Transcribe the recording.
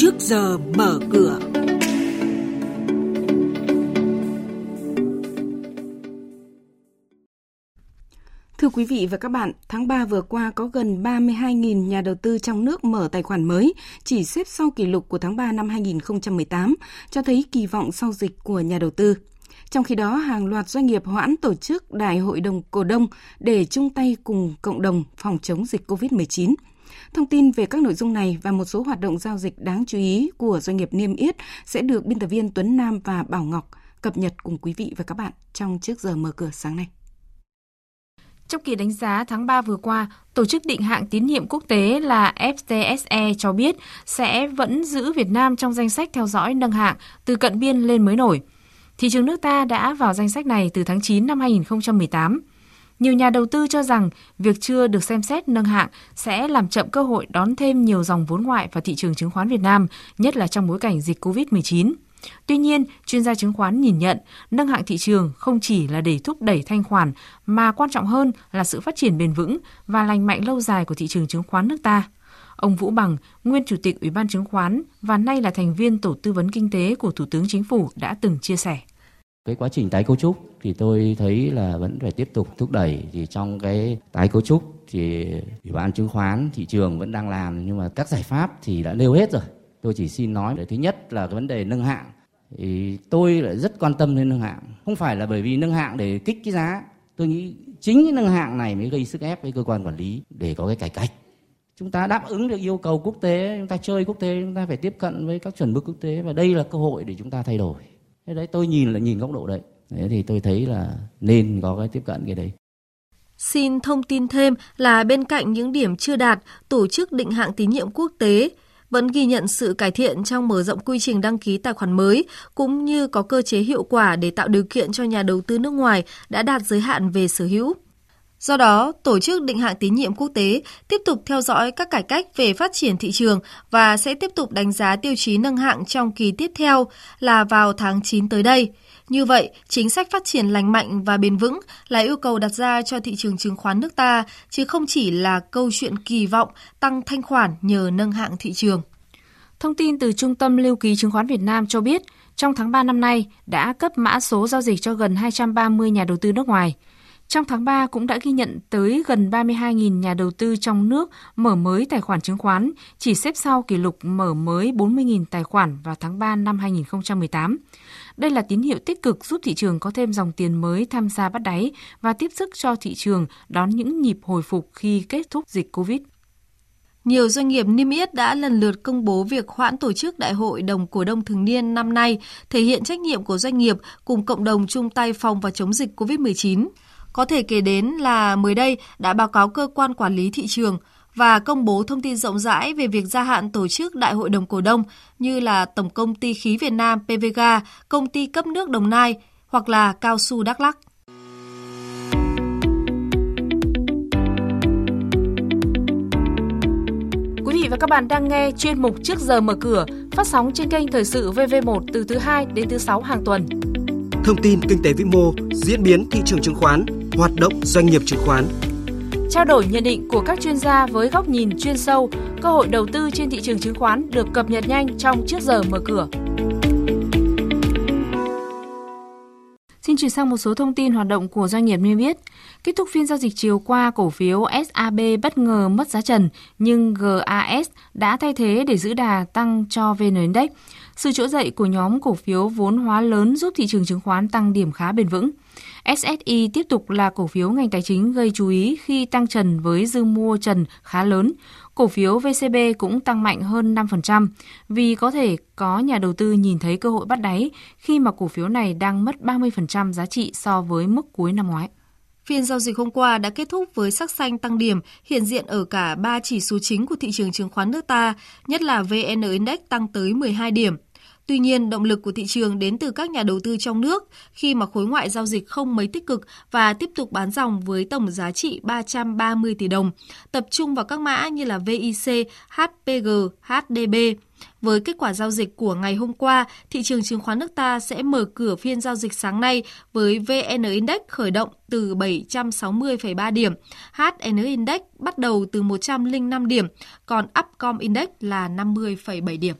trước giờ mở cửa. Thưa quý vị và các bạn, tháng 3 vừa qua có gần 32.000 nhà đầu tư trong nước mở tài khoản mới, chỉ xếp sau kỷ lục của tháng 3 năm 2018, cho thấy kỳ vọng sau dịch của nhà đầu tư. Trong khi đó, hàng loạt doanh nghiệp hoãn tổ chức đại hội đồng cổ đông để chung tay cùng cộng đồng phòng chống dịch COVID-19. Thông tin về các nội dung này và một số hoạt động giao dịch đáng chú ý của doanh nghiệp niêm yết sẽ được biên tập viên Tuấn Nam và Bảo Ngọc cập nhật cùng quý vị và các bạn trong trước giờ mở cửa sáng nay. Trong kỳ đánh giá tháng 3 vừa qua, Tổ chức định hạng tín nhiệm quốc tế là FTSE cho biết sẽ vẫn giữ Việt Nam trong danh sách theo dõi nâng hạng từ cận biên lên mới nổi. Thị trường nước ta đã vào danh sách này từ tháng 9 năm 2018. Nhiều nhà đầu tư cho rằng việc chưa được xem xét nâng hạng sẽ làm chậm cơ hội đón thêm nhiều dòng vốn ngoại vào thị trường chứng khoán Việt Nam, nhất là trong bối cảnh dịch COVID-19. Tuy nhiên, chuyên gia chứng khoán nhìn nhận nâng hạng thị trường không chỉ là để thúc đẩy thanh khoản mà quan trọng hơn là sự phát triển bền vững và lành mạnh lâu dài của thị trường chứng khoán nước ta. Ông Vũ Bằng, nguyên chủ tịch Ủy ban chứng khoán và nay là thành viên tổ tư vấn kinh tế của Thủ tướng Chính phủ đã từng chia sẻ. Cái quá trình tái cấu trúc thì tôi thấy là vẫn phải tiếp tục thúc đẩy thì trong cái tái cấu trúc thì Ủy ban chứng khoán thị trường vẫn đang làm nhưng mà các giải pháp thì đã nêu hết rồi. Tôi chỉ xin nói là thứ nhất là cái vấn đề nâng hạng thì tôi lại rất quan tâm đến nâng hạng. Không phải là bởi vì nâng hạng để kích cái giá. Tôi nghĩ chính cái nâng hạng này mới gây sức ép với cơ quan quản lý để có cái cải cách. Chúng ta đáp ứng được yêu cầu quốc tế, chúng ta chơi quốc tế, chúng ta phải tiếp cận với các chuẩn mực quốc tế và đây là cơ hội để chúng ta thay đổi. Thế đấy tôi nhìn là nhìn góc độ đấy. Thế thì tôi thấy là nên có cái tiếp cận cái đấy. Xin thông tin thêm là bên cạnh những điểm chưa đạt, tổ chức định hạng tín nhiệm quốc tế vẫn ghi nhận sự cải thiện trong mở rộng quy trình đăng ký tài khoản mới, cũng như có cơ chế hiệu quả để tạo điều kiện cho nhà đầu tư nước ngoài đã đạt giới hạn về sở hữu. Do đó, Tổ chức Định hạng Tín nhiệm Quốc tế tiếp tục theo dõi các cải cách về phát triển thị trường và sẽ tiếp tục đánh giá tiêu chí nâng hạng trong kỳ tiếp theo là vào tháng 9 tới đây. Như vậy, chính sách phát triển lành mạnh và bền vững là yêu cầu đặt ra cho thị trường chứng khoán nước ta, chứ không chỉ là câu chuyện kỳ vọng tăng thanh khoản nhờ nâng hạng thị trường. Thông tin từ Trung tâm Lưu ký Chứng khoán Việt Nam cho biết, trong tháng 3 năm nay đã cấp mã số giao dịch cho gần 230 nhà đầu tư nước ngoài – trong tháng 3 cũng đã ghi nhận tới gần 32.000 nhà đầu tư trong nước mở mới tài khoản chứng khoán, chỉ xếp sau kỷ lục mở mới 40.000 tài khoản vào tháng 3 năm 2018. Đây là tín hiệu tích cực giúp thị trường có thêm dòng tiền mới tham gia bắt đáy và tiếp sức cho thị trường đón những nhịp hồi phục khi kết thúc dịch Covid. Nhiều doanh nghiệp niêm yết đã lần lượt công bố việc hoãn tổ chức đại hội đồng cổ đông thường niên năm nay, thể hiện trách nhiệm của doanh nghiệp cùng cộng đồng chung tay phòng và chống dịch COVID-19. Có thể kể đến là mới đây đã báo cáo cơ quan quản lý thị trường và công bố thông tin rộng rãi về việc gia hạn tổ chức đại hội đồng cổ đông như là Tổng công ty khí Việt Nam PVG, công ty cấp nước Đồng Nai hoặc là Cao su Đắk Lắk. Quý vị và các bạn đang nghe chuyên mục Trước giờ mở cửa phát sóng trên kênh Thời sự VV1 từ thứ 2 đến thứ 6 hàng tuần. Thông tin kinh tế vĩ mô, diễn biến thị trường chứng khoán, hoạt động doanh nghiệp chứng khoán. Trao đổi nhận định của các chuyên gia với góc nhìn chuyên sâu, cơ hội đầu tư trên thị trường chứng khoán được cập nhật nhanh trong trước giờ mở cửa. Xin chuyển sang một số thông tin hoạt động của doanh nghiệp niêm yết. Kết thúc phiên giao dịch chiều qua, cổ phiếu SAB bất ngờ mất giá trần, nhưng GAS đã thay thế để giữ đà tăng cho VN Index. Sự trỗi dậy của nhóm cổ phiếu vốn hóa lớn giúp thị trường chứng khoán tăng điểm khá bền vững. SSI tiếp tục là cổ phiếu ngành tài chính gây chú ý khi tăng trần với dư mua trần khá lớn. Cổ phiếu VCB cũng tăng mạnh hơn 5% vì có thể có nhà đầu tư nhìn thấy cơ hội bắt đáy khi mà cổ phiếu này đang mất 30% giá trị so với mức cuối năm ngoái. Phiên giao dịch hôm qua đã kết thúc với sắc xanh tăng điểm hiện diện ở cả ba chỉ số chính của thị trường chứng khoán nước ta, nhất là VN Index tăng tới 12 điểm. Tuy nhiên, động lực của thị trường đến từ các nhà đầu tư trong nước khi mà khối ngoại giao dịch không mấy tích cực và tiếp tục bán dòng với tổng giá trị 330 tỷ đồng, tập trung vào các mã như là VIC, HPG, HDB. Với kết quả giao dịch của ngày hôm qua, thị trường chứng khoán nước ta sẽ mở cửa phiên giao dịch sáng nay với VN Index khởi động từ 760,3 điểm, HN Index bắt đầu từ 105 điểm, còn Upcom Index là 50,7 điểm.